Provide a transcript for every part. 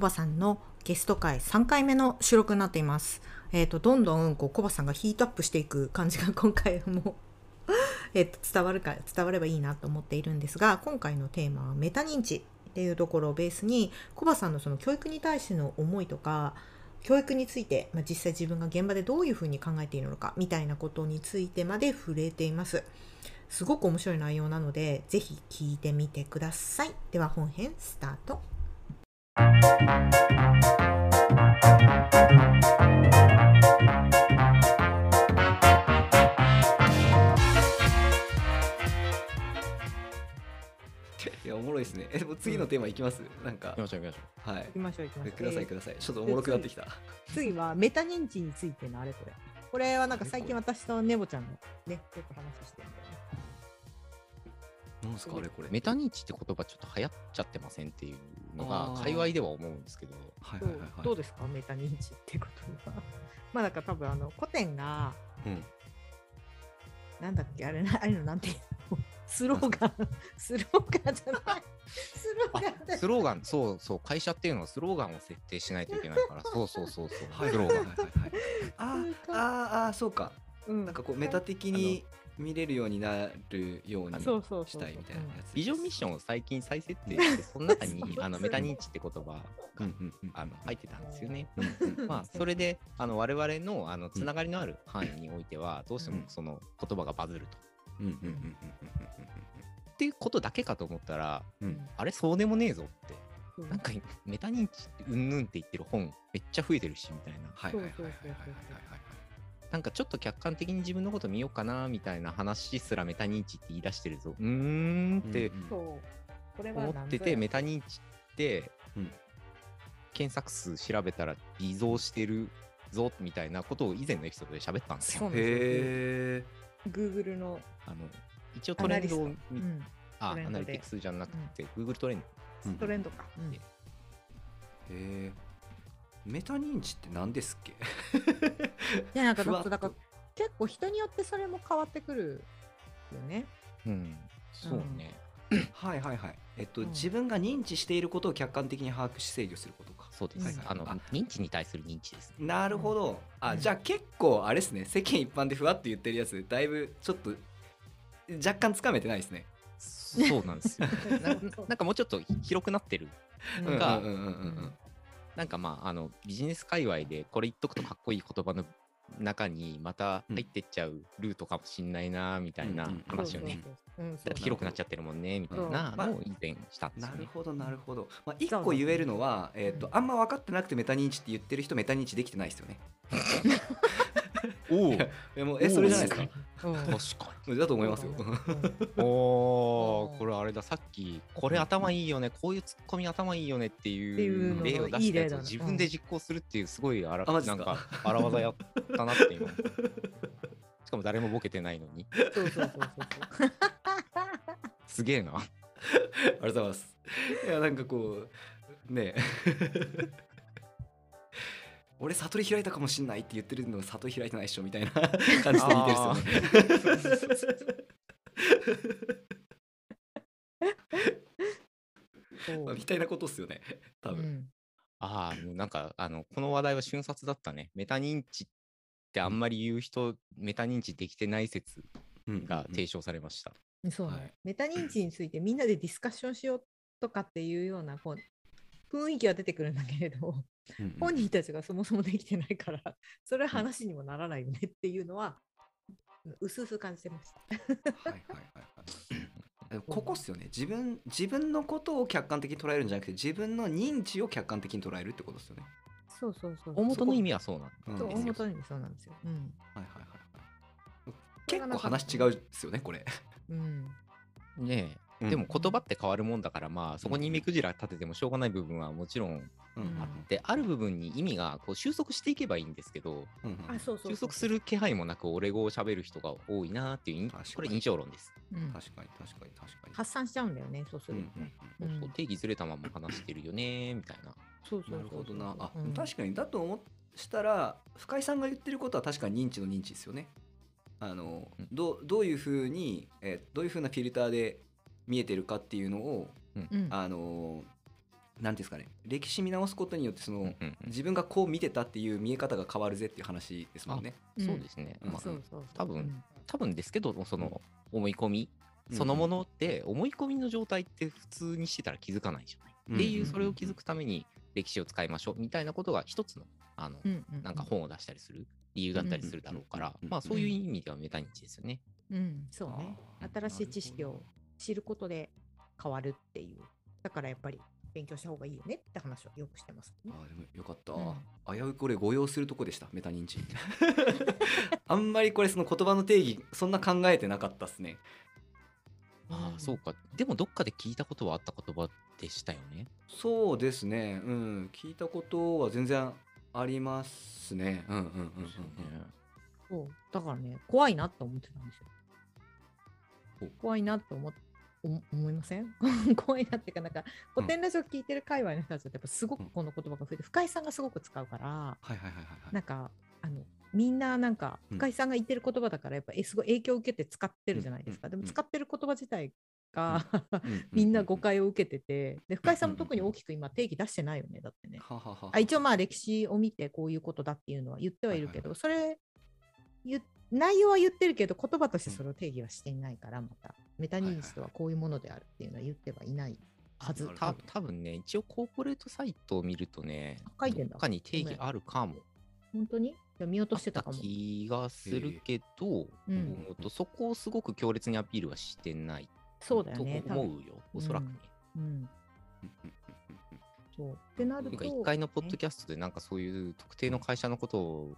コバさんのゲスト会3回目の収録になっています。えっ、と、どんどんこうコバさんがヒートアップしていく感じが今回も えっと伝わるか伝わればいいなと思っているんですが、今回のテーマはメタ認知っていうところをベースに、コバさんのその教育に対しての思いとか、教育について、まあ、実際自分が現場でどういうふうに考えているのかみたいなことについてまで触れています。すごく面白い内容なので、ぜひ聞いてみてください。では本編スタート。いやおもろいですね。えもう次のテーマいきます？なんか行きましょう行きましょはい行。きましょう行きましょう。くださいください。ちょっとおもろくなってきた。次はメタ認知についてのあれこれ。これはなんか最近私とネボちゃんのね、よく話してるんだよね。なんですかあれこれ。う。メタ認知って言葉ちょっと流行っちゃってませんっていうのが界隈では思うんですけど、どうはいはいはいはい。どうですか？メタ認知ってことは。まあなんか多分あの古典が、うん。なんだっけ？あれな、ああいうのなんていうの？スローガン、スローガンじゃない。スローガンだスローガン、そうそう、会社っていうのはスローガンを設定しないといけないから、そうそうそうそう、はいスローはいはいはいガン。はい。あーあーあーそうか。うんなんかこうメタ的に見れるようになるようにしたいみたいなやつ。ビジョンミッションを最近再設定して、その中に あのメタ認知って言葉がうんうんうん。あの入ってたんですよね。まあ、それであの我々のあのつながりのある範囲においては、どうしてもその言葉がバズると。うんうんうんうんっていうことだけかと思ったら、うん。あれそうでもねえぞって。うんなんかメタ認知ってうんぬんって言ってる本めっちゃ増えてるしみたいな。はいはいはいはいはいはいはいなんかちょっと客観的に自分のこと見ようかなみたいな話すらメタ認知って言い出してるぞ。うーんって思ってて、メタ認知ってうん検索数調べたら偽造してるぞみたいなことを以前のエピソードで喋ったんですよ。へえ。Google の、あの一応トレンドを見うん、あアナリティクスじゃなくて、Google トレンド。トレンドか。うんへへえ。メタ認知って何ですっけ？でなんかふわっとだから結構人によってそれも変わってくるよね。うん、そうね。はいはいはい。えっと、うん自分が認知していることを客観的に把握し制御することか。そうです。はいはいあのあ認知に対する認知ですね。なるほど。あ、うんじゃあ結構あれですね。世間一般でふわっと言ってるやつ、だいぶちょっと若干つかめてないですね。そうなんですよ。ななんかもうちょっと広くなってる。うんがなんかまああのビジネス界隈でこれ言っとくとかっこいい言葉の中にまた入ってっちゃうルートかもしんないなみたいな話をね。広くなっちゃってるもんねみたいなのを以前したんですよね。なるほどなるほど。まあ一そう個言えるのは、えっとうんあんま分かってなくてメタ認知って言ってる人メタ認知できてないですよね。おおえもうえそれじゃないですか？うん。確かだと思いますよ。おうん。おこれあれだ。さっきこれ頭いいよね。こういうツッコミ頭いいよね。っていいう例を出したやつをいい例だな。自分で実行するっていうすごいあらなんか荒技やったなって今。しかも誰もボケてないのに。そうそうそうそうそう。すげえな。ありがとうございます。いやなんかこうね。え俺悟り開いたかもしんないって言ってるのが悟り開いてないっしょみたいな 感じと似てるっすよね。みたいなことっすよね多分。うんああもうなんかあのこの話題は瞬殺だったね。メタ認知ってあんまり言う人、メタ認知できてない説うんが提唱されました。そうね、はいメタ認知についてみんなでディスカッションしようとかっていうようなこう雰囲気は出てくるんだけれど、うんうん本人たちがそもそもできてないから、それは話にもならないよねっていうのは、うすうす感じてました。はいはいはいはい。でもここっすよね自分自分のことを客観的に捉えるんじゃなくて自分の認知を客観的に捉えるってことですよね。そうそうそう。大元の意味はそうなんですよ大元にそうなんですよ。うん。はいはいはいはい。結構話違うですよねこれ。うん。ねえ、うんでも言葉って変わるもんだからまあそこに目くじら立ててもしょうがない部分はもちろんあって、ある部分に意味がこう収束していけばいいんですけど。収束する気配もなく俺語を喋る人が多いなっていうこれ印象論です、うん。確かに確かに確かに。発散しちゃうんだよね、そうするとね。んうんそう定義ずれたまま話してるよねみたいなそうなるほどな。あ、うん確かにだと思したら深井さんが言ってることは確かに認知の認知ですよね。あのうんどうどういうふうに、えーどういうふうなフィルターで見えてるかっていうのを、うん。あのなんていうんですかね歴史見直すことによってその、うんうんうん。自分がこう見てたっていう見え方が変わるぜっていう話ですもんね。うんそうですね。うん。まあそうそうそう。多分うん。多分ですけど、その思い込みうんそのものって、思い込みの状態って普通にしてたら気づかないじゃない。うんっていう、それを気づくために歴史を使いましょうみたいなことが一つの、あの、うんうんなんか本を出したりする理由だったりするだろうから、うんまあそういう意味ではメタ認知ですよね。うん、そうね。新しい知識を知ることで変わるっていう。だからやっぱり勉強した方がいいよねって話をよくしてますね。あーでもよかった、うん。危うくこれ誤用するとこでしたメタ認知。あんまりこれその言葉の定義そんな考えてなかったっすね。ああ、そうか。でもどっかで聞いたことはあった言葉でしたよね。そうですね。うん。聞いたことは全然ありますね。うんうんうんうんうん。そうだからね、怖いなって思ってたんですよ。お。怖いなって思っ思思いません？怖いなっていうか、なんか古典ラジオ聞いてる界隈の人たちってやっぱすごくこの言葉が増えて、深井さんがすごく使うから、なんかあのみんななんかうん。深井さんが言ってる言葉だからやっぱえすごい影響を受けて使ってるじゃないですか。でも使ってる言葉自体が みんな誤解を受けてて、で深井さんも特に大きく今定義出してないよね、だってね。あ一応まあ歴史を見てこういうことだっていうのは言ってはいるけど、それ言内容は言ってるけど言葉としてそれを定義はしていないからまたメタ認知とはこういうものであるっていうのは言ってはいないはず。た多分ね、一応コーポレートサイトを見るとね、書いてんだどっかに定義あるかも。本当に？じゃあ見落としてたかも。気がするけど、うんそこをすごく強烈にアピールはしてないそうだよね。と思うよ、おそらくね。多分うん。そうってなると。なんか一回のポッドキャストでなんかそういう特定の会社のことを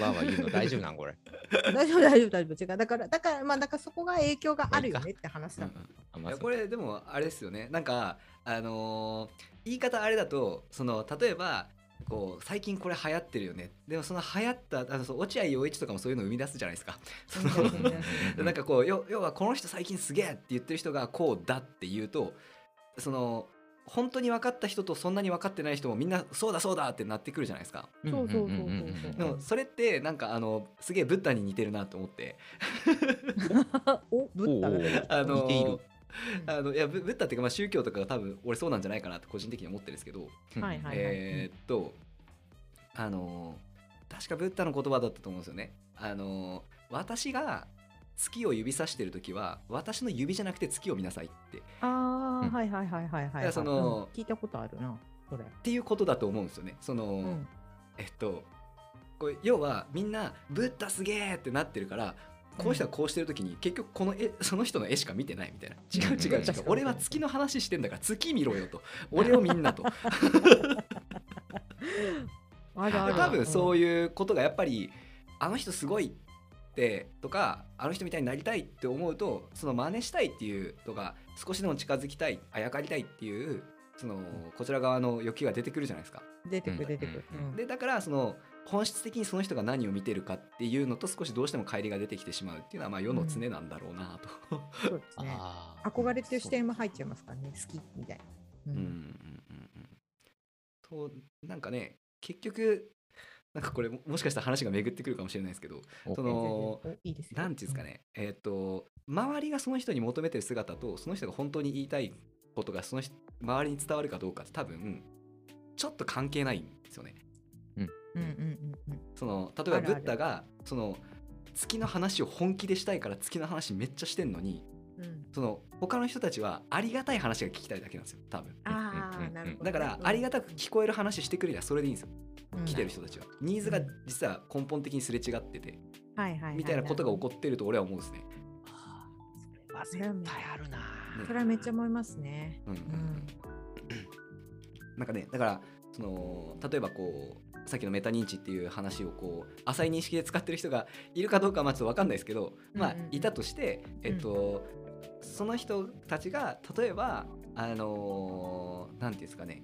わーわー言うの大丈夫なんこれ。大丈夫大丈夫大丈夫違うだからだからまあだからそこが影響があるよねって話だった。あまあいやこれでもあれですよねなんかあのー言い方あれだとその例えばこう最近これ流行ってるよねでもその流行ったあのそう落合陽一とかもそういうのを生み出すじゃないですか。そのうんうんうんうん なんかこう要要はこの人最近すげえって言ってる人がこうだって言うとその本当に分かった人とそんなに分かってない人もみんなそうだそうだってなってくるじゃないですか。そうそうそうでもそれってなんかあのすげえブッダに似てるなと思って。おブッダ？あの似ている。あのいやブブッダっていうかまあ宗教とかが多分俺そうなんじゃないかなって個人的には思ってるんですけど、うんはいはい。えーっとあの確かブッダの言葉だったと思うんですよね。あの私が月を指さしてる時は私の指じゃなくて月を見なさいって。っああ、うん。はいはいはいはいはい、うん。聞いたことあるな、それ。ていうことだと思うんですよね。その、うん。えっとこれ要はみんなブッダすげえってなってるからこの人はこうしてる時に結局この絵その人の絵しか見てないみたいな。違う違う違う。俺は月の話してんだから月見ろよと。俺をみんなと。多分そういいうことがやっぱりあの人すごいってとかあの人みたいになりたいって思うとその真似したいっていうとか少しでも近づきたいあやかりたいっていうそのこちら側の欲求が出てくるじゃないですか。うん。出てくる出てくる。でだからその本質的にその人が何を見てるかっていうのと少しどうしても乖離が出てきてしまうっていうのはまあ世の常なんだろうなと。そうですね。憧れっていう視点も入っちゃいますからね、好きみたいな。ううんうんうんうんとなんかね結局なんかこれももしかしたら話が巡ってくるかもしれないですけどおその全然おいいですよなんていうんですか。ね、えーっと周りがその人に求めてる姿とその人が本当に言いたいことがその人周りに伝わるかどうかって多分ちょっと関係ないんですよね。その例えばブッダがその月の話を本気でしたいから月の話めっちゃしてんのにうん、その他の人たちはありがたい話が聞きたいだけなんですよ多分。だからありがたく聞こえる話してくれりゃそれでいいんですようん来てる人たちは。ニーズが実は根本的にすれ違っててみたいなことが起こってると俺は思うんですね。あーそれは絶対あるな。ねそれはめっちゃ思いますね。うんうんうんなんかねだからその例えばこうさっきのメタ認知っていう話をこう浅い認識で使ってる人がいるかどうかはまあちょっと分かんないですけど、まあいたとして、えっとその人たちが例えばあのーなんていうんですかね。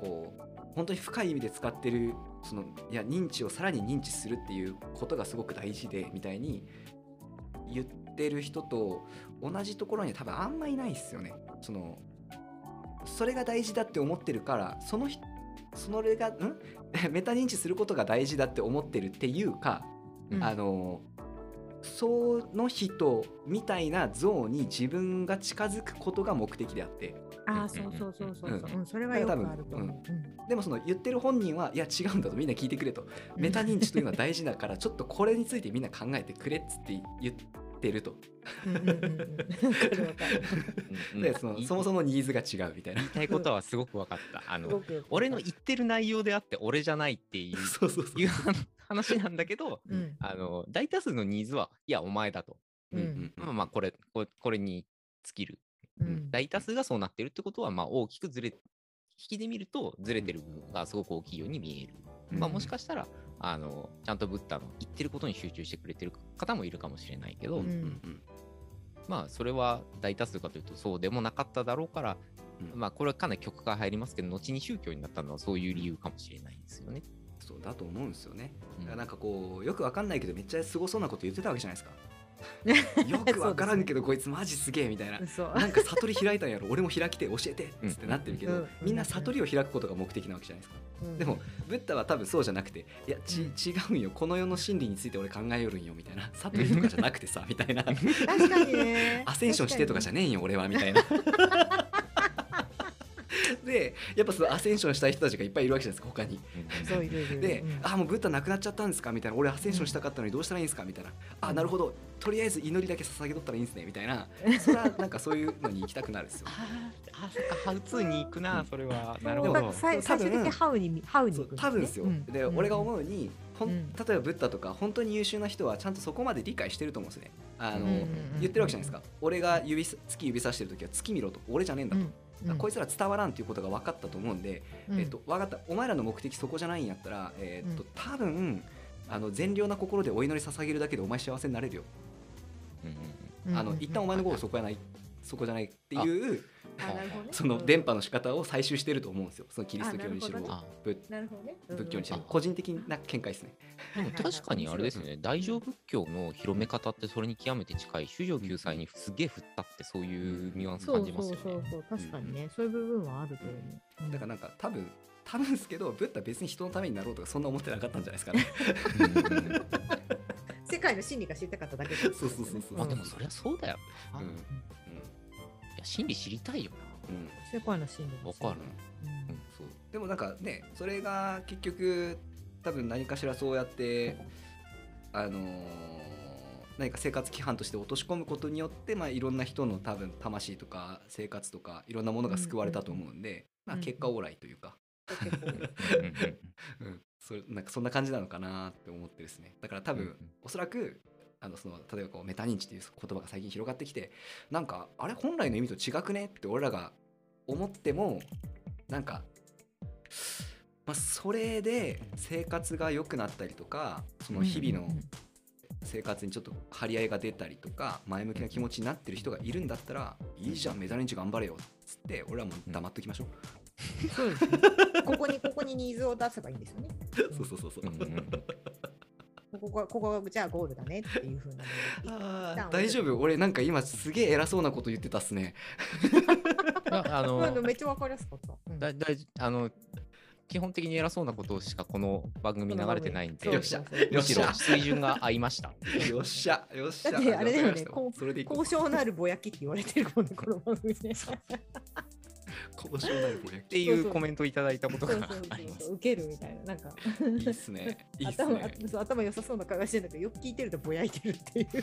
こう本当に深い意味で使ってるそのいや認知をさらに認知するっていうことがすごく大事でみたいに言ってる人と同じところには多分あんまいないですよね。そのそれが大事だって思ってるからその人それがん？メタ認知することが大事だって思ってるっていうか、うん。あのその人みたいな像に自分が近づくことが目的であって。ああそうそうそうそう。そう、うん。それはよくあると思う、うん。でもその言ってる本人はいや違うんだとみんな聞いてくれと。メタ認知というのは大事だからちょっとこれについてみんな考えてくれっつって言ってるとでそのいそもそもニーズが違うみたいな。言いたいことはすごく分かった。あの俺の言ってる内容であって俺じゃないっていう。そうそうそう。いう話なんだけどうん。あの大多数のニーズはいやお前だと。うんうん。まあまあこれこれこれに尽きる。うん。大多数がそうなってるってことはまあ大きくずれ引きで見るとずれてる部分がすごく大きいように見える。うんまあもしかしたらあのちゃんとブッダの言ってることに集中してくれてる方もいるかもしれないけど、うんうん。まあそれは大多数かというとそうでもなかっただろうから、うん。まあこれはかなり曲が入りますけど後に宗教になったのはそういう理由かもしれないですよね。そうだと思うんですよね。うん。だからなんかこうよくわかんないけどめっちゃすごそうなこと言ってたわけじゃないですか。よくわからんけどこいつマジすげえみたいな。嘘。なんか悟り開いたんやろ。俺も開きて教えてっつってなってるけど、うん。みんな悟りを開くことが目的なわけじゃないですか、うん。でもブッダは多分そうじゃなくていやち、違うんよ。この世の真理について俺考えよるんよみたいな。悟りとかじゃなくてさみたいな。確かにね。アセンションしてとかじゃねえんよ俺はみたいな でやっぱそのアセンションしたい人たちがいっぱいいるわけじゃないですか他に。そういるいる。で、うん。あもうブッダなくなっちゃったんですか？みたいな。俺アセンションしたかったのにどうしたらいいんですか？みたいな。あなるほど。とりあえず祈りだけ捧げとったらいいんですねみたいな。それはなんかそういうのに行きたくなるんですよ。あそっかハウツーに行くなそれは。なるほど。最最終的にハウにハウに行くん多分ですよ、うん。で、俺が思うにほんうん。例えばブッダとか本当に優秀な人はちゃんとそこまで理解してると思うんですね。あの、言ってるわけじゃないですか。俺が指さ月指さしてる時は月見ろと。俺じゃねえんだと、うん。あこいつら伝わらんっていうことが分かったと思うんで、うん。えっと、分かった。お前らの目的そこじゃないんやったら、えっとうん。多分あの善良な心でお祈り捧げるだけでお前幸せになれるよ、うんうんあの一旦お前のゴールそこやないそこじゃないっていうその電波の仕方を採集してると思うんですよそのキリスト教にしろ、仏教にしろうん個人的な見解ですね。でも確かにあれですよね、大乗仏教の広め方ってそれに極めて近い、主女救済にすげえ振ったってそういうニュアンス感じますよね。そうそうそう確かにねそういう部分はあると思う。だからなんか多分多分ですけどブッダ別に人のためになろうとかそんな思ってなかったんじゃないですかね。世界の真理が知りたかっただけそうそうそうそう。まあでもそりゃそうだよ。な。うん。いや真理知りたいよな。うん。世界の真理わかる。うん。そう。でもなんかねそれが結局多分何かしらそうやってあのー何か生活規範として落とし込むことによって、まあ、いろんな人の多分魂とか生活とかいろんなものが救われたと思うんで、まあ、結果オーライというか、うんうんうん、それなんかそんな感じなのかなって思ってですね。だから多分、うん。おそらくあのその例えばこうメタ認知っていう言葉が最近広がってきてなんかあれ本来の意味と違くね？って俺らが思ってもなんか、まあ、それで生活が良くなったりとかその日々の生活にちょっと張り合いが出たりとか前向きな気持ちになってる人がいるんだったらいいじゃんメタ認知頑張れよっつって俺らも黙っときましょう、そうですね。ここにここにニーズを出せばいいんですよね。そうそうそうそう、うんうんうんここがここがじゃあゴールだねっていうふうな大丈夫？俺なんか今すげえ偉そうなこと言ってたっすね。あののめっちゃわかりやすかった、うん。だだいあの基本的に偉そうなことしかこの番組流れてないんで。よっしゃ。そうそうむしろよっ水準が合いました。よっしゃ。よっしゃ。だってあれだよね。こうそれでいこう。高尚なるぼやきって言われてるもんねこの番組ね交渉なるぼやっていうコメントいただいたことがそうそうあります。そう受けるみたいななんか。きいいっすね。いいっす頭ね。そう頭良さそうな会話してんだけどよく聞いてるとぼやいてるっていう。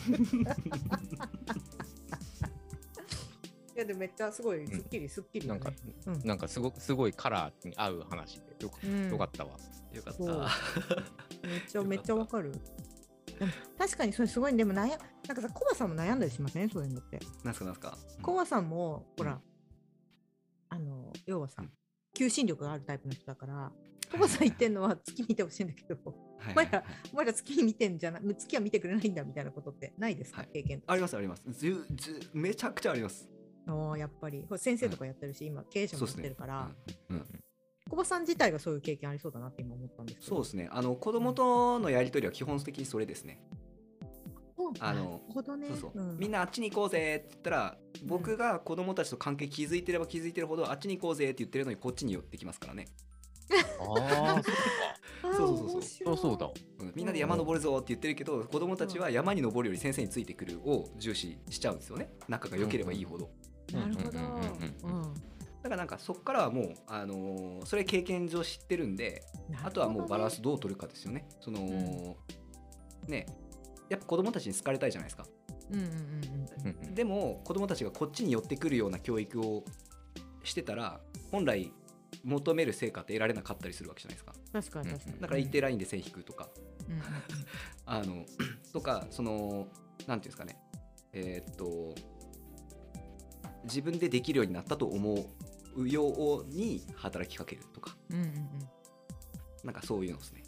いやでもめっちゃすごいすっきりすっきりなんか、うん。なんかすごくすごいカラーに合う話で。よか,、うん。よかったわ。よかった。めっちゃ めっちゃわかる。確かにそれすごい。でも悩なんかさコバさんも悩んだりしません？そういうのって。なんすかなんすか？コバさんもほら、うんあの要はさ、うん。求心力があるタイプの人だからコバさん言ってんのは月見てほしいんだけどはいお前らお前ら月見てんじゃな月は見てくれないんだみたいなことってないですか、はい。経験ありますあります。ずずめちゃくちゃあります。おーやっぱり。先生とかやってるし、今経営者もやってるから、うんうんコバさん自体がそういう経験ありそうだなって今思ったんですけど。そうですね。あの子供とのやり取りは基本的にそれですね。そうあのなるほどね。そうそう、ん。みんなあっちに行こうぜって言ったら僕が子供たちと関係築いてれば築いてるほどあっちに行こうぜって言ってるのにこっちに寄ってきますからね、あそう そうそうそうそう。そうだ。うん。みんなで山登るぞって言ってるけど子供たちは山に登るより先生についてくるを重視しちゃうんですよね。仲が良ければいいほど、なるほど。うんうんうんうんうんだからなんかそこからはもう、あのーそれ経験上知ってるんであとはもうバランスどう取るかですよね。その、ねやっぱ子供たちに好かれたいじゃないですか。うんうんうんうん。うんでも子供たちがこっちに寄ってくるような教育をしてたら本来求める成果って得られなかったりするわけじゃないですか。うん確かに確かに。だから一定ラインで線引くとか、うんうん あのとかそのなんていうんですかね。えーっと自分でできるようになったと思うように働きかけるとか。うんうんなんかそういうのですね。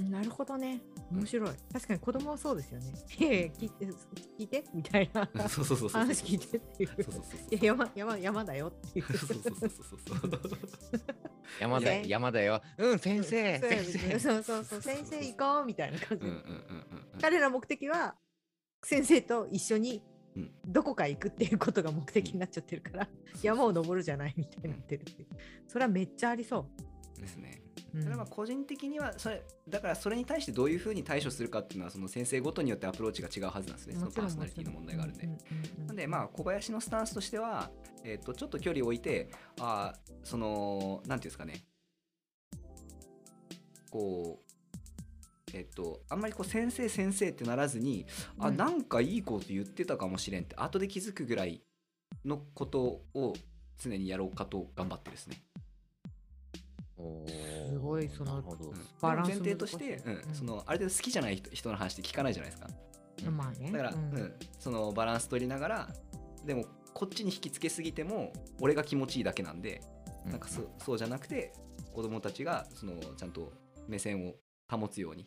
うんなるほどね面白い。確かに子供はそうですよね。いやいや聞いて聞いてみたいな。そうそうそうそう話聞いてっていう。そうそうそうそう。いや山山山だよっていう。そうそうそうそうそう山田いや山田よ。うん先生そう先生。そうそうそう先生行こうみたいな感じで。うんうんうんうんうん。彼らの目的は先生と一緒にうん。どこか行くっていうことが目的になっちゃってるから、山を登るじゃないみたいになってるっていう。それはめっちゃありそですねそれはまあ個人的にはそれだからそれに対してどういうふうに対処するかっていうのはその先生ごとによってアプローチが違うはずなんですね。そのパーソナリティの問題があるんで。なんでまあ小林のスタンスとしては、えっとちょっと距離を置いてあーそのなんていうんですかねこうえっとあんまりこう先生先生ってならずに、あうん。なんかいいこと言ってたかもしれんって後で気づくぐらいのことを常にやろうかと頑張ってですね。すごいそのバランス前提として、うんそのある程度好きじゃない人人の話って聞かないじゃないですか。うんまあね。だから、ううん。んそのバランス取りながらでもこっちに引きつけすぎても俺が気持ちいいだけなんでなんかそそうじゃなくて子供たちがそのちゃんと目線を保つように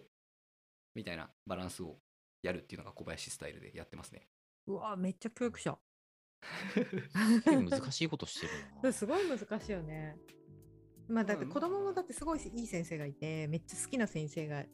みたいなバランスをやるっていうのが小林スタイルでやってますね。うわめっちゃ教育者。難しいことしてるな。すごい難しいよねまあだってうん。子供もだってすごいいい先生がいてめっちゃ好きな先生がい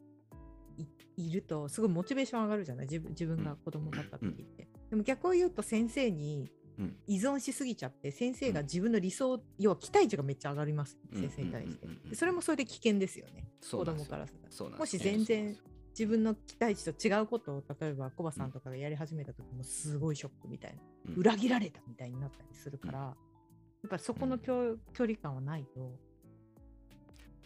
いるとすごいモチベーション上がるじゃない？自分自分が子供だった時って、でも逆を言うと先生にうん。依存しすぎちゃって先生が自分の理想、要は期待値がめっちゃ上がります、うん。先生に対して、それもそれで危険ですよね。子供からすると。もし全然自分の期待値と違うことを例えばコバさんとかがやり始めた時もすごいショックみたいな、うん。裏切られたみたいになったりするから、やっぱそこの距,、距離感はないと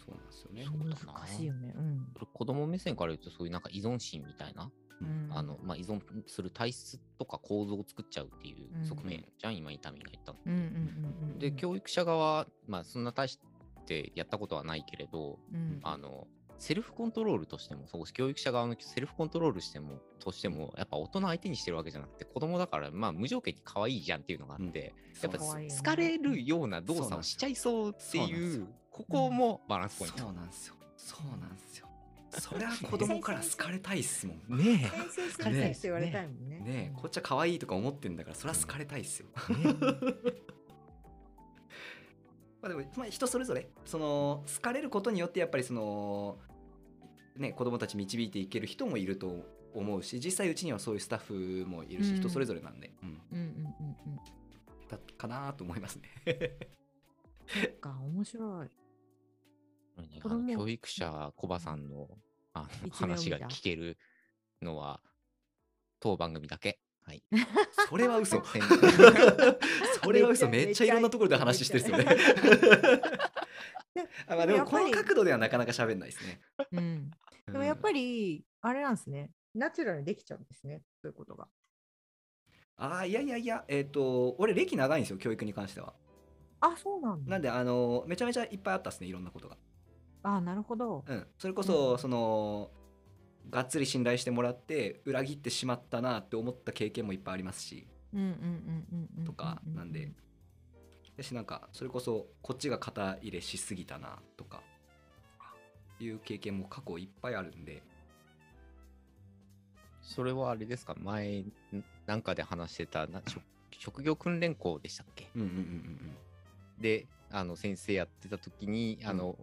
そうなんですよね。難しいよね。うん子供目線から言うとそういうなんか依存心みたいな、うんあのまあ、依存する体質とか構造を作っちゃうっていううん側面じゃん、今伊丹が言ったの。うんうんうんうんで教育者側は、まあ、そんな大してやったことはないけれどうんあのセルフコントロールとしてもそう教育者側のセルフコントロールしてもとしてもやっぱ大人相手にしてるわけじゃなくて子供だからまあ無条件に可愛いじゃんっていうのがあって、やっぱそう可愛いよね好かれるような動作をしちゃいそうっていうよここもバランスポイント。そうなんですよ。そうなんですよ。そりゃ子供から好かれたいっすもん。ね先生先生って言われたいもんね。ねえ、こっちは可愛いとか思ってんだから、そりゃ好かれたいっすよ。まあでも、まあ、人それぞれその好かれることによってやっぱりそのね子供たち導いていける人もいると思うし実際うちにはそういうスタッフもいるし、うん人それぞれなんで、うん、うんうんうんうん。だかなと思いますね。そっか面白い。教育者コバさんのあの話が聞けるのは当番組だけ。はい。それは嘘 それは嘘めっちゃいろんなところで話してるんですよね。あまあでもこの角度ではなかなか喋んないですね。うん。でもやっぱりあれなんですね。ナチュラルにできちゃうんですね。そういうことが。ああいやいやいやえっ、と俺歴長いんですよ教育に関しては。あそうなんだ。なんであのめちゃめちゃいっぱいあったですねいろんなことが。あなるほど。うん、それこそ、うんそのがっつり信頼してもらって裏切ってしまったなって思った経験もいっぱいありますしうんうんうんうんうん。とかなんで。私なんかそれこそこっちが肩入れしすぎたなとかいう経験も過去いっぱいあるんで。それはあれですか？前んなんかで話してたな職職業訓練校でしたっけ？うんうんうんうんであの先生やってた時に、あのお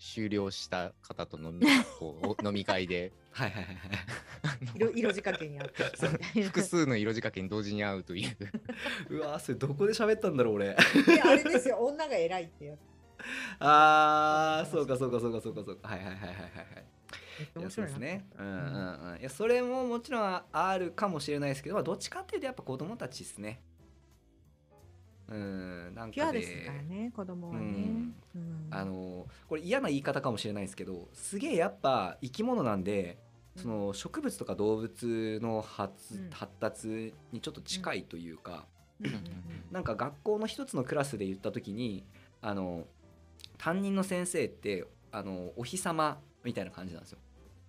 終了した方と飲みこう お飲み会ではいはいはい 色色仕掛けにあって。複数の色仕掛けに同時に会うという うわーそれどこで喋ったんだろう俺であれですよ。女が偉いってやつ。あーそうかそうかそうかそうかそうかはいはいはいはいはいはい面白いな。そうですね。うんうんうん。いやそれももちろんあるかもしれないですけど、まあ、どっちかっていうとやっぱ子供たちですね。うんなんピュアですからね子供はね、うん。うん。あのこれ嫌な言い方かもしれないですけどすげえやっぱ生き物なんでその植物とか動物の発,、うん。発達にちょっと近いというか、うん。うん なんか学校の一つのクラスで言った時にあの担任の先生ってあのお日様みたいな感じなんですよ。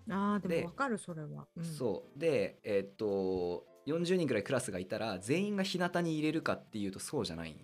うんああででもわかるそれは、うん。そう。でえーっと40人ぐらいクラスがいたら全員が日向に入れるかっていうとそうじゃないん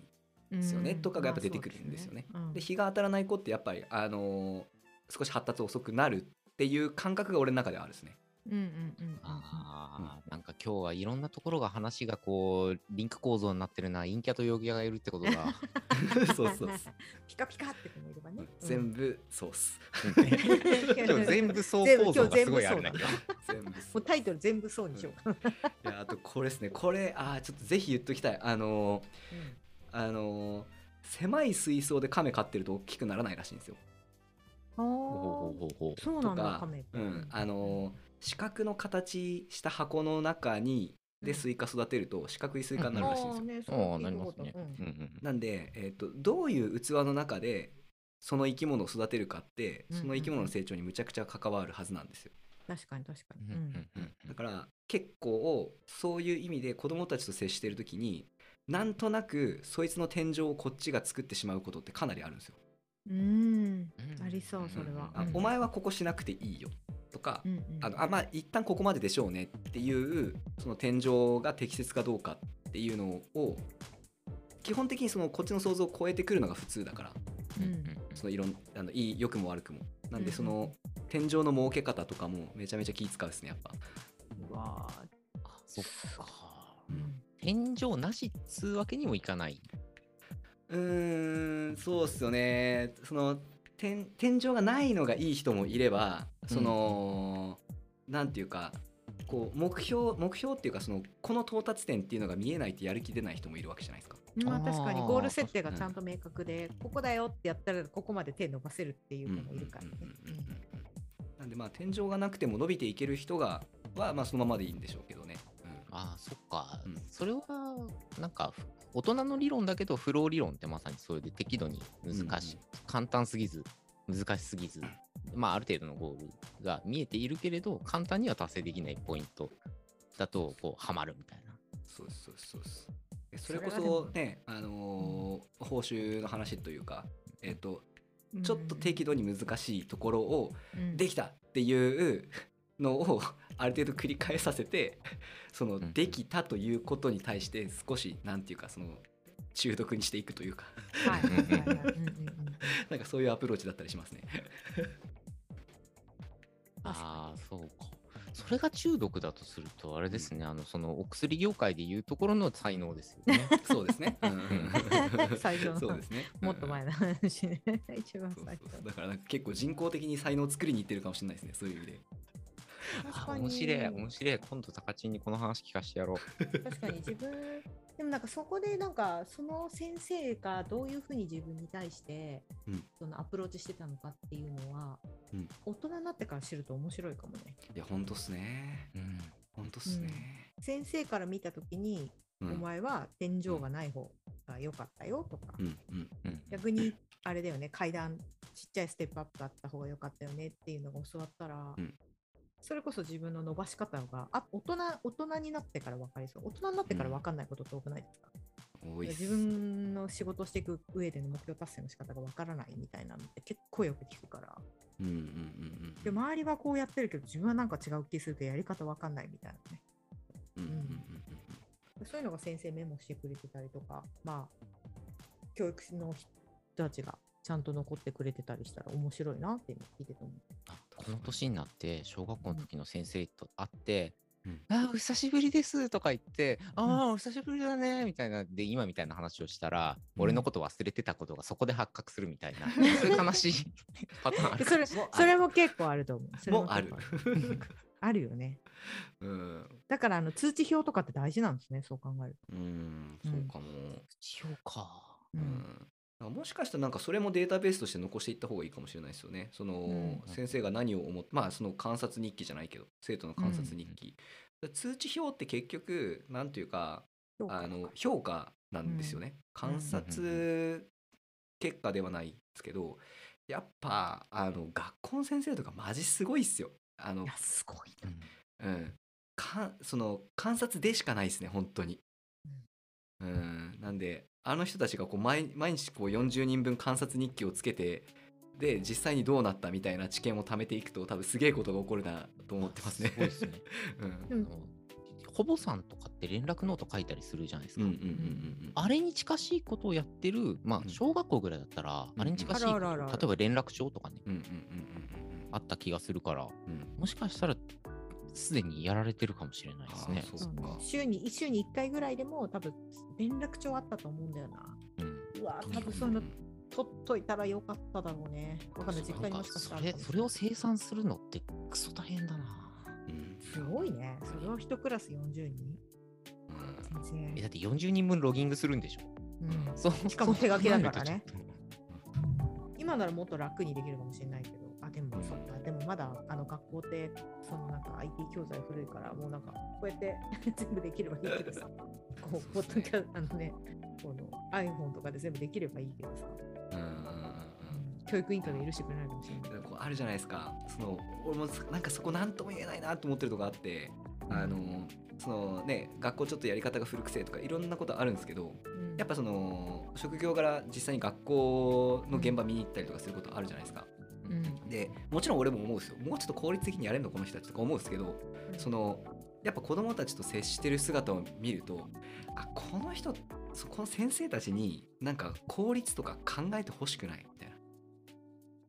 ですよね、うんとかがやっぱ出てくるんですよね。まあそうで日が当たらない子ってやっぱりあのー少し発達遅くなるっていう感覚が俺の中ではあるんですね。うんうんうん。あーなんか今日はいろんなところが話がこうリンク構造になってるな陰キャと陽キャがいるってことが そうそうそう。ピカピカって子もいればね、全部そうっす。今日全部そう構造がすごいあるねもうタイトル全部そうにしよう。か、いやあとこれですね。これあーちょっとぜひ言っときたい。あのーあのー狭い水槽で亀飼ってると大きくならないらしいんですよ。あほうほうほうほう。そうなんだとかカメってうん、あのー四角の形した箱の中にでスイカ育てると四角いスイカになるらしいんですよ。ね、ああなりますね。うんうんうんなんで、えー、とどういう器の中でその生き物を育てるかってその生き物の成長にむちゃくちゃ関わるはずなんですよ。確かに確かに。うんうんうんだから結構そういう意味で子供たちと接してる時になんとなくそいつの天井をこっちが作ってしまうことってかなりあるんですよ。うん、うんありそうそれは。うん。あお前はここしなくていいよとか、うんうん。あのあまあ一旦ここまででしょうねっていうその天井が適切かどうかっていうのを基本的にそのこっちの想像を超えてくるのが普通だから。うん。そのいろんあのいい良くも悪くも。なんでうん。その天井の設け方とかもめちゃめちゃ気使うですねやっぱ。うわそっか。うん。天井なしっつうわけにもいかない。うーんそうっすよね。その天天井がないのがいい人もいればその、なんていうかこう目標目標っていうかそのこの到達点っていうのが見えないってやる気出ない人もいるわけじゃないですか。まあ確かに。ゴール設定がちゃんと明確で、ここだよってやったらここまで手伸ばせるっていう子もいるからね。うんうんうんうんうん。なんでまあ天井がなくても伸びていける人がはまあそのままでいいんでしょうけどね。ああ、そっか。うんそれは、なんか、ふ大人の理論だけど、フロー理論ってまさにそれで適度に難しい。うん簡単すぎず、難しすぎず、まあ、ある程度のゴールが見えているけれど、簡単には達成できないポイントだと、こう、はまるみたいな。そうですそうですそうです。えそれこそねあのー報酬の話というかえっ、とうんちょっと適度に難しいところをうんできたっていうのをある程度繰り返させてそのうんできたということに対して少しなんていうかその中毒にしていくというかはいなんかそういうアプローチだったりしますね。ああ、そうか。それが中毒だとすると、あれですね、あの、そのお薬業界でいうところの才能ですよね。そうですね。うんうん 最初のそうですね。もっと前の。の話ね一番そう最初そうそうだからなんか結構人工的に才能を作りにいってるかもしれないですね。そういう意味で。あ確かに面白い、面白い。今度、高知にこの話聞かせてやろう。確かに自分でもなんかそこでなんかその先生がどういうふうに自分に対して、うんそのアプローチしてたのかっていうのは、うん大人になってから知ると面白いかもね。いや本当っすね。うん。本当っすね。先生から見た時に、うんお前は天井がない方が良かったよとか、うんうんうん。逆にあれだよね階段ちっちゃいステップアップだった方が良かったよねっていうのが教わったら、うんそれこそ自分の伸ばし方があ大人大人になってから分かりそう。大人になってから分かんないことって多くないですか、多いっす。自分の仕事をしていく上での目標達成の仕方が分からないみたいなのって結構よく聞くから。うんうんうんうん。で周りはこうやってるけど自分はなんか違う気するけどやり方分かんないみたいなね。うんうんうん。うん。そういうのが先生メモしてくれてたりとかまあ教育の人たちがちゃんと残ってくれてたりしたら面白いなって今聞いてて思う。あこの年になって小学校の時の先生と会ってうん「あお久しぶりです」とか言って「ああお久しぶりだね」みたいな。で今みたいな話をしたら、うん。俺のこと忘れてたことがそこで発覚するみたいな、そういう悲しいパターンある。でそれそれも結構あると思う。それもうある。ある。よね。うん。だからあの通知表とかって大事なんですね、そう考えるうんそうかも。しようかと。ううん。んもしかしたらなんかそれもデータベースとして残していった方がいいかもしれないですよね。その、うん先生が何を思ってまあその観察日記じゃないけど生徒の観察日記。通知表って結局なんていうか評価。あの評価なんですよね、観察結果ではないですけどやっぱあの学校の先生とかマジすごいっすよ。あのいやすごいうんうん、かその観察でしかないですね本当に。うん、なんであの人たちがこう毎毎日こう40人分観察日記をつけてで実際にどうなったみたいな知見を貯めていくと多分すげえことが起こるなと思ってますね。すごいですね。うん。うんあのほぼさんとかって連絡ノート書いたりするじゃないですか。あれに近しいことをやってる、まあうん、小学校ぐらいだったら、あれに近しい例えば連絡帳とかね、あった気がするから、もしかしたら、すでにやられてるかもしれないですね。週に週に1回ぐらいでも多分連絡帳あったと思うんだよな。うん。うわ多分そう。いうの取っといたらよかっただろうねわか。んない実家にもしかしたらそれそれを生産するのってクソ大変だな。うん。すごいね。それを一クラス40人？うん。全然。えだって40人分ロギングするんでしょ？うん。そう。しかも手書きだからね。今ならもっと楽にできるかもしれないけど、あ、でもそっか、でもまだあの学校って、そのなんか IT 教材古いから、もうなんかこうやって 全部できればいいけどさ、こう、ポッドキャあのね、この iPhone とかで全部できればいいけどさ、うんうんうんうん。教育委員会が許してくれないかもしれない。こうあるじゃないですか。その俺もなんかそこ何とも言えないなと思ってるとこあってあのそのね学校ちょっとやり方が古くせえとかいろんなことあるんですけどうん。やっぱその職業柄実際に学校の現場見に行ったりとかすることあるじゃないですか。うん。でもちろん俺も思うんですよ。もうちょっと効率的にやれんの？この人たちとか思うんですけどそのやっぱ子供たちと接してる姿を見るとあこの人そこの先生たちになんか効率とか考えてほしくない？みたいな。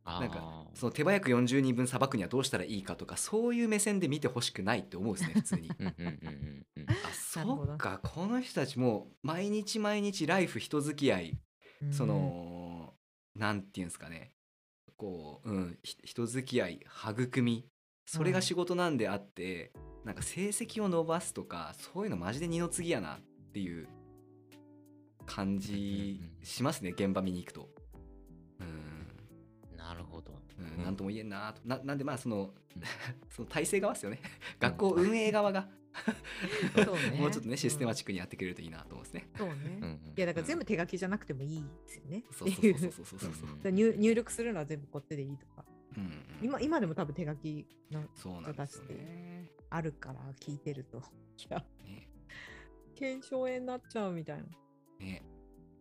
あなんかーその手早く40人分さばくにはどうしたらいいかとかそういう目線で見てほしくないって思うんですね普通に。あそっか。この人たちも毎日毎日ライフ人付き合いうん。その、なんていうんですかねこう、うん、ひ人付き合い育みそれが仕事なんであって、なんか成績を伸ばすとかそういうのマジで二の次やなっていう感じうんうんうん。しますね現場見に行くと。うん。なるほど。うん、なんとも言えんなと。ななんでまあその その体制側ですよね。学校運営側がそうねもうちょっとねシステマチックにやってくれるといいなと思うんですね。そううんうね。んいや、だから全部手書きじゃなくてもいいですよね。そうそうそうそうそうそう。入入力するのは全部こっちでいいとか。うんうん今今でも多分手書きのそうなんで。あるから聞いてると。いや、ね腱鞘炎になっちゃうみたいな。ね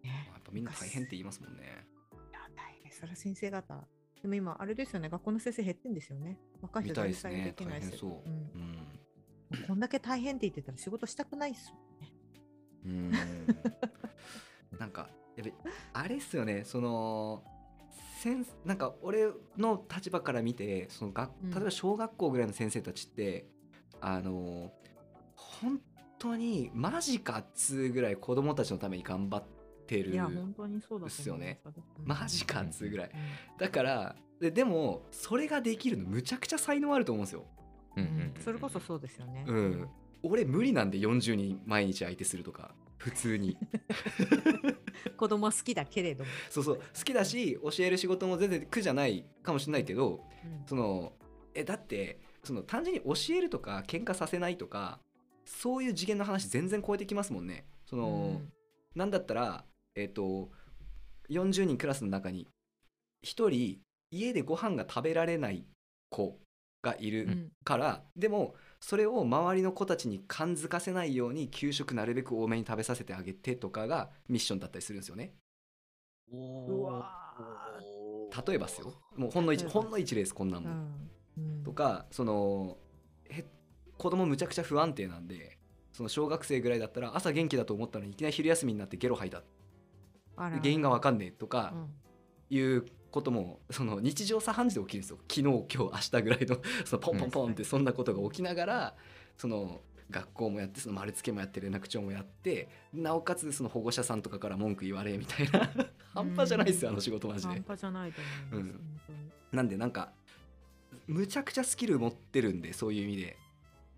ねやっぱみんな大変って言いますもんね。いや、大変。それは先生方。でも今、あれですよね、学校の先生減ってんですよね。若い人みたいで。きないしそう。うんうん。こんだけ大変って言ってたら仕事したくないっすもんね。うん。なんかやっぱりあれっすよね。その先なんか俺の立場から見てその学うん例えば小学校ぐらいの先生たちって、あの本当にマジかっつうぐらい子供たちのために頑張ってるですよね。うんマジかっつうぐらいうんだからででもそれができるのむちゃくちゃ才能あると思うんですよ。うんうんうんそれこそそうですよね。うん、俺無理なんで40人毎日相手するとか普通に。子供は好きだけれども。そうそう。好きだし教える仕事も全然苦じゃないかもしれないけどうん。そのえだってその単純に教えるとか喧嘩させないとかそういう次元の話全然超えてきますもんね。その、なんだったらえっ、と40人クラスの中に1人家でご飯が食べられない子がいる、うん。うんからでもそれを周りの子たちに感づかせないように給食なるべく多めに食べさせてあげてとかがミッションだったりするんですよね。うわ例えばですよ。もうほんの一例えばほんの一例ですこんなんも、うん。うん。とかそのへ子供むちゃくちゃ不安定なんでその小学生ぐらいだったら朝元気だと思ったのにいきなり昼休みになってゲロ吐いた。原因が分かんねえとかうん。いうこともその日常茶飯事で起きるんですよ昨日今日明日ぐらいのそのポンポンポンってそんなことが起きながらその学校もやってその丸付けもやって連絡帳もやってなおかつその保護者さんとかから文句言われみたいな 半端じゃないですよあの仕事マジで半。端じゃないと思います。うんなんでなんかむちゃくちゃスキル持ってるんでそういう意味で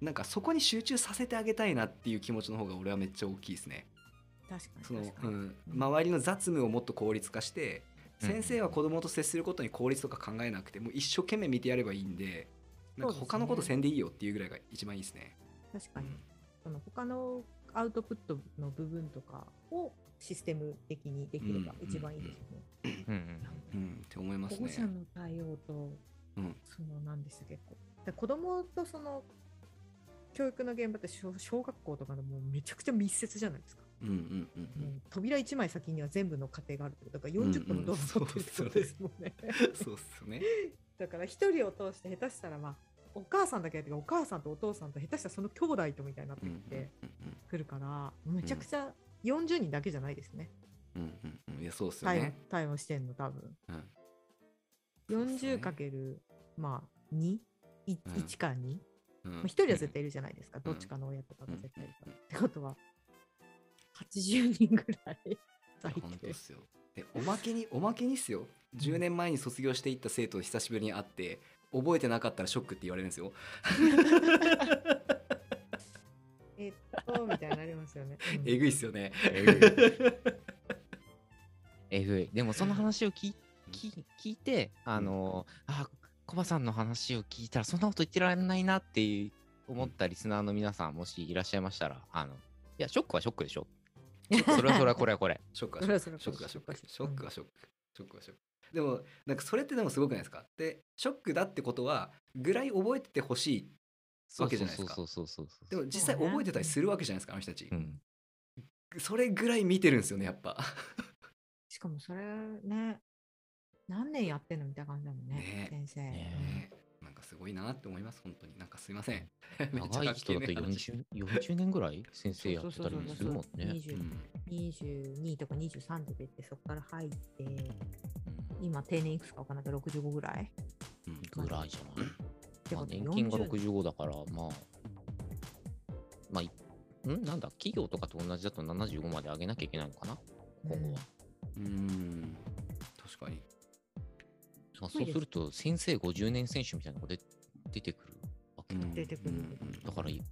なんかそこに集中させてあげたいなっていう気持ちの方が俺はめっちゃ大きいですね。確かにその確かに。うん、周りの雑務をもっと効率化してうん先生は子供と接することに効率とか考えなくてもう一生懸命見てやればいいんでなんか他のことせんでいいよっていうぐらいが一番いいですね。確かに。その他のアウトプットの部分とかをシステム的にできれば一番いいですよね。うん。うん。うん。って思いますね。保護者の対応と、うん。そのなんです結構で子供とその教育の現場って小小学校とかでもうめちゃくちゃ密接じゃないですか。うんうんうんもう扉1枚先には全部の家庭があるってこと。だから40分のドアを持ってるってことですもんね。うんそうっすよね。だから一人を通して下手したらまあお母さんだけやってお母さんとお父さんと下手したらその兄弟とみたいになってうんきてくるから、めちゃくちゃ40人だけじゃないですね。うんうんうん。いやそうっすよ対応ね対応してんの多分。うん。そうっすね40かけるまあ 2? いうん。1か2、うん。まあ、1人は絶対いるじゃないですか、どっちかの親とかが絶対いるから。ってことは80人ぐらい最低本当っ。すよ。でおまけにおまけにっすよ。10年前に卒業していった生徒と久しぶりに会って覚えてなかったらショックって言われるんですよ。えっとみたいになりますよね。うん。えぐいっすよね。えぐい。えぐい。でもその話を聞い聞聞いてあのあコバさんの話を聞いたらそんなこと言ってられないなっていう思ったリスナーの皆さんもしいらっしゃいましたらあのいやショックはショックでしょそれはそれはこれはこれ。ショックはそれはそれはショックはショックショックはシショックショックはショックでもなんかそれってでもすごくないですか？でショックだってことはぐらい覚えててほしいわけじゃないですか。そうそうそうそうそう。でも実際覚えてたりするわけじゃないですかあの人たち。うん。それぐらい見てるんですよねやっぱ。しかもそれね、何年やってんのみたいな感じだもんね、ね。先生。なんかすごいなって思います本当に。なんかすいません 長い人だとかっけえ話40 40年ぐらい？先生やってたりもするもんね。20うん。22とか23で出て、そこから入って、うん。今定年いくつか分からないけど65ぐらい？うん。ぐらいじゃない？まあ年金が40 65だから、まあ、まあ、いん？なんだ、企業とかと同じだと75まで上げなきゃいけないのかな、今後は。うん。確かに。まあ、すごいうですると、先生50年選手みたいなのが出出てくる。出てくるうんうんだから、い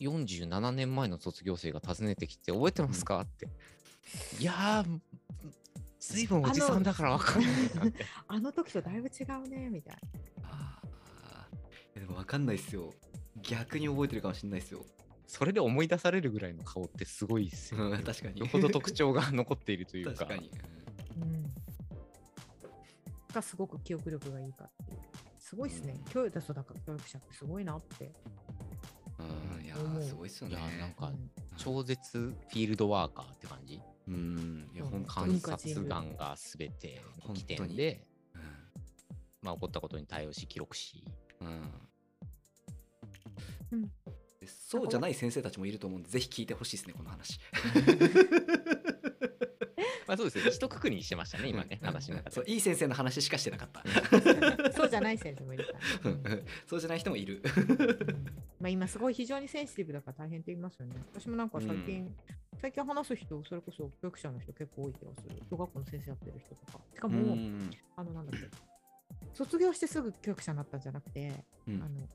47年前の卒業生が訪ねてきて、覚えてますか？って。いやー、ずいぶんおじさんだからわかんないなって。あの時とだいぶ違うねみたいあーでも分かんないっすよ逆に覚えてるかもしれないっすよそれで思い出されるぐらいの顔ってすごいっすよね。うん確かによほど特徴が残っているというか。確かに、な。うん。がすごく記憶力がいいかっていう。すごいですね。うん。教育だそうだから教育者ってすごいなって。うんうんいやすごいっすよね。なんかうん。超絶フィールドワーカーって感じ？うんいやうん本当観に、察眼が全ての起点で、まあ、起こったことに対応し記録し。うん。うん。うんでそうじゃない先生たちもいると思うんでぜひ聞いてほしいですねこの話 まあそうですね一括りにしてましたね今ねうん話の中でそういい先生の話しかしてなかった。そうじゃない先生もいるから。そうじゃない人もいる。まあ今すごい非常にセンシティブだから大変って言いますよね。私もなんか最近、最近話す人、それこそ教育者の人結構多い気がする。小学校の先生やってる人とか。しかうも、んあのなんだっけ、卒業してすぐ教育者になったんじゃなくて、うん。あの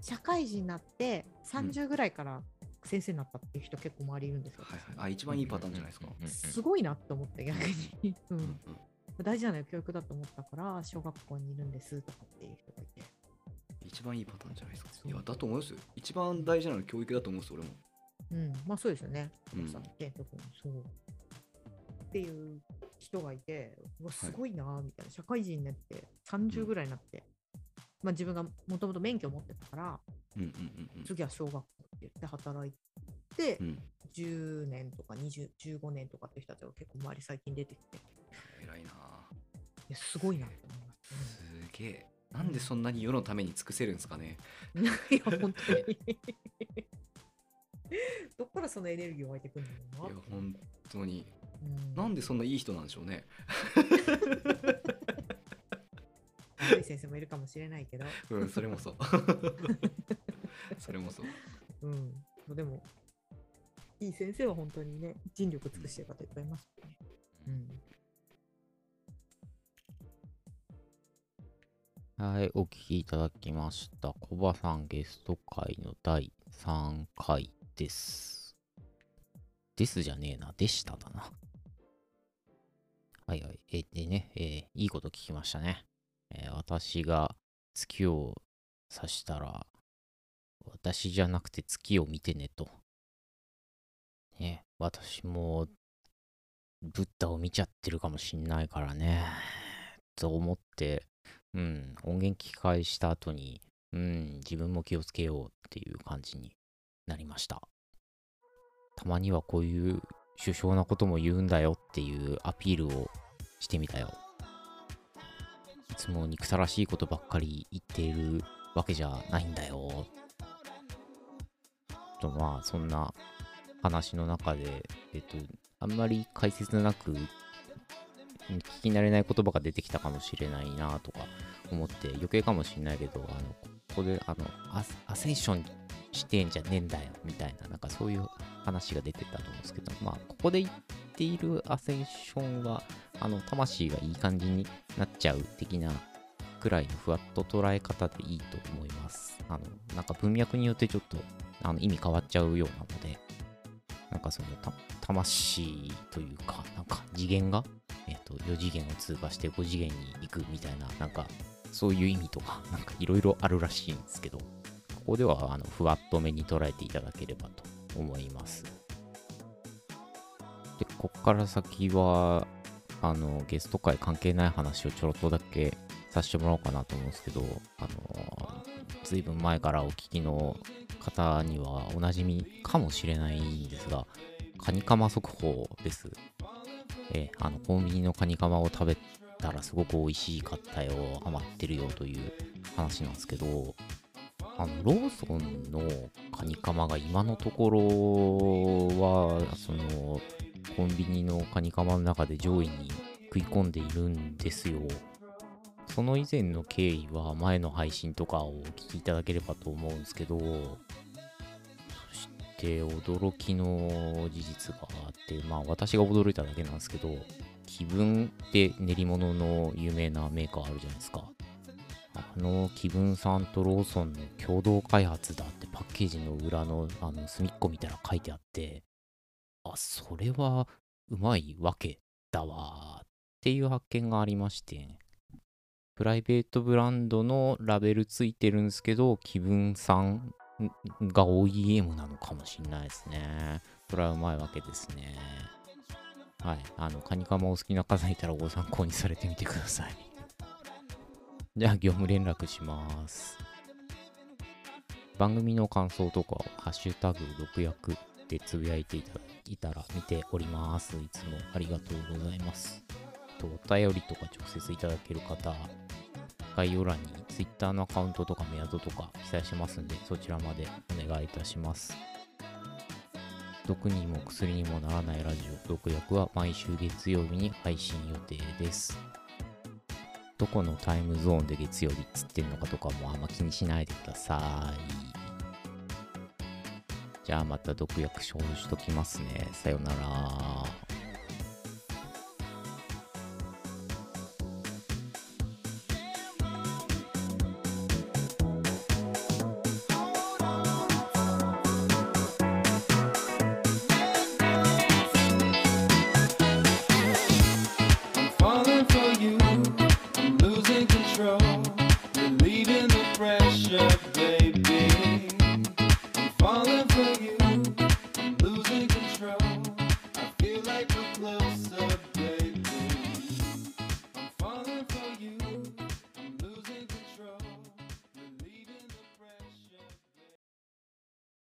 社会人になって30ぐらいから先生になったっていう人結構周りいるんですよ。はいはい。あ一番いいパターンじゃないですか。うんうんうんすごいなって思って逆に、ううんん、大事なのよ教育だと思ったから小学校にいるんですとかっていう人がいて。一番いいパターンじゃないですか。いやだと思いますよ。一番大事なのは教育だと思うんです俺も。うん。まあそうですよね。うん。さって特にそう。っていう人がいてうわすごいなみたいな、社会人になって30ぐらいになって、まあ自分がもともと免許を持ってたからうんうんうんうん。次は小学校言って働いて、うん。10年とか20 15年とかって人たちが結構周り最近出てきて。い偉いな。やすごいなと思います、すげえ。なんでそんなに世のために尽くせるんですかね。うん。いや本当に。どっからそのエネルギー湧いてくるんだろうな。いや本当に。うん。なんでそんないい人なんでしょうね。悪い先生もいるかもしれないけど、うんそれもそう。それもそううん、でも、いい先生は本当にね、尽力尽くしてる方いっぱいいますよね。うん。はい、お聞きいただきました。コバさんゲスト会の第3回です。ですじゃねえな、でしただな。はいはい。えーでね、えーいいこと聞きましたね。えー私が月を指したら、私じゃなくて月を見てねとね、私も、ブッダを見ちゃってるかもしんないからね、と思って、うん、音源聞き返した後に、うん、自分も気をつけようっていう感じになりました。たまにはこういう首相なことも言うんだよっていうアピールをしてみたよ。いつも憎たらしいことばっかり言っているわけじゃないんだよ。とまあそんな話の中で、えっと、あんまり解説なく聞き慣れない言葉が出てきたかもしれないなとか思って余計かもしれないけど、あのここであのアセンションしてんじゃねえんだよみたいな、なんかそういう話が出てたと思うんですけど、まあここで言っているアセンションは、あの魂がいい感じになっちゃう的なくらいのふわっと捉え方でいいと思います。あの、なんか文脈によってちょっとあの意味変わっちゃうようなので、なんかその魂というか、なんか次元が、えっ、と、4次元を通過して5次元に行くみたいな、なんかそういう意味とか、なんかいろいろあるらしいんですけど、ここではあのふわっと目に捉えていただければと思います。で、こっから先は、あの、ゲスト会関係ない話をちょろっとだけさせてもらおうかなと思うんですけど、あの、ずいぶん前からお聞きの方にはおなじみかもしれないんですが、カニカマ速報です。えーあの、コンビニのカニカマを食べたらすごく美味しかったよ、余ってるよという話なんですけど、あの、ローソンのカニカマが今のところは、その、コンビニのカニカマの中で上位に食い込んでいるんですよ。その以前の経緯は前の配信とかをお聞きいただければと思うんですけど、そして驚きの事実があって、まあ私が驚いただけなんですけど、気分って練り物の有名なメーカーあるじゃないですか。あの気分さんとローソンの共同開発だってパッケージの裏のあの隅っこ見たら書いてあって、あ、それはうまいわけだわっていう発見がありまして、プライベートブランドのラベルついてるんですけど、気分さんが OEM なのかもしれないですね。これはうまいわけですね。はい。あの、カニカマお好きな方いたらご参考にされてみてください。じゃあ、業務連絡します。番組の感想とかを、ハッシュタグ、毒薬でつぶやいていたいたら見ております。いつもありがとうございます。とお便りとか直接いただける方、概要欄に Twitter のアカウントとかメアドとか記載しますんで、そちらまでお願いいたします。毒にも薬にもならないラジオ、毒薬は毎週月曜日に配信予定です。どこのタイムゾーンで月曜日っつってんのかとかもあんま気にしないでください。じゃあまた毒薬消費しときますね。さよなら。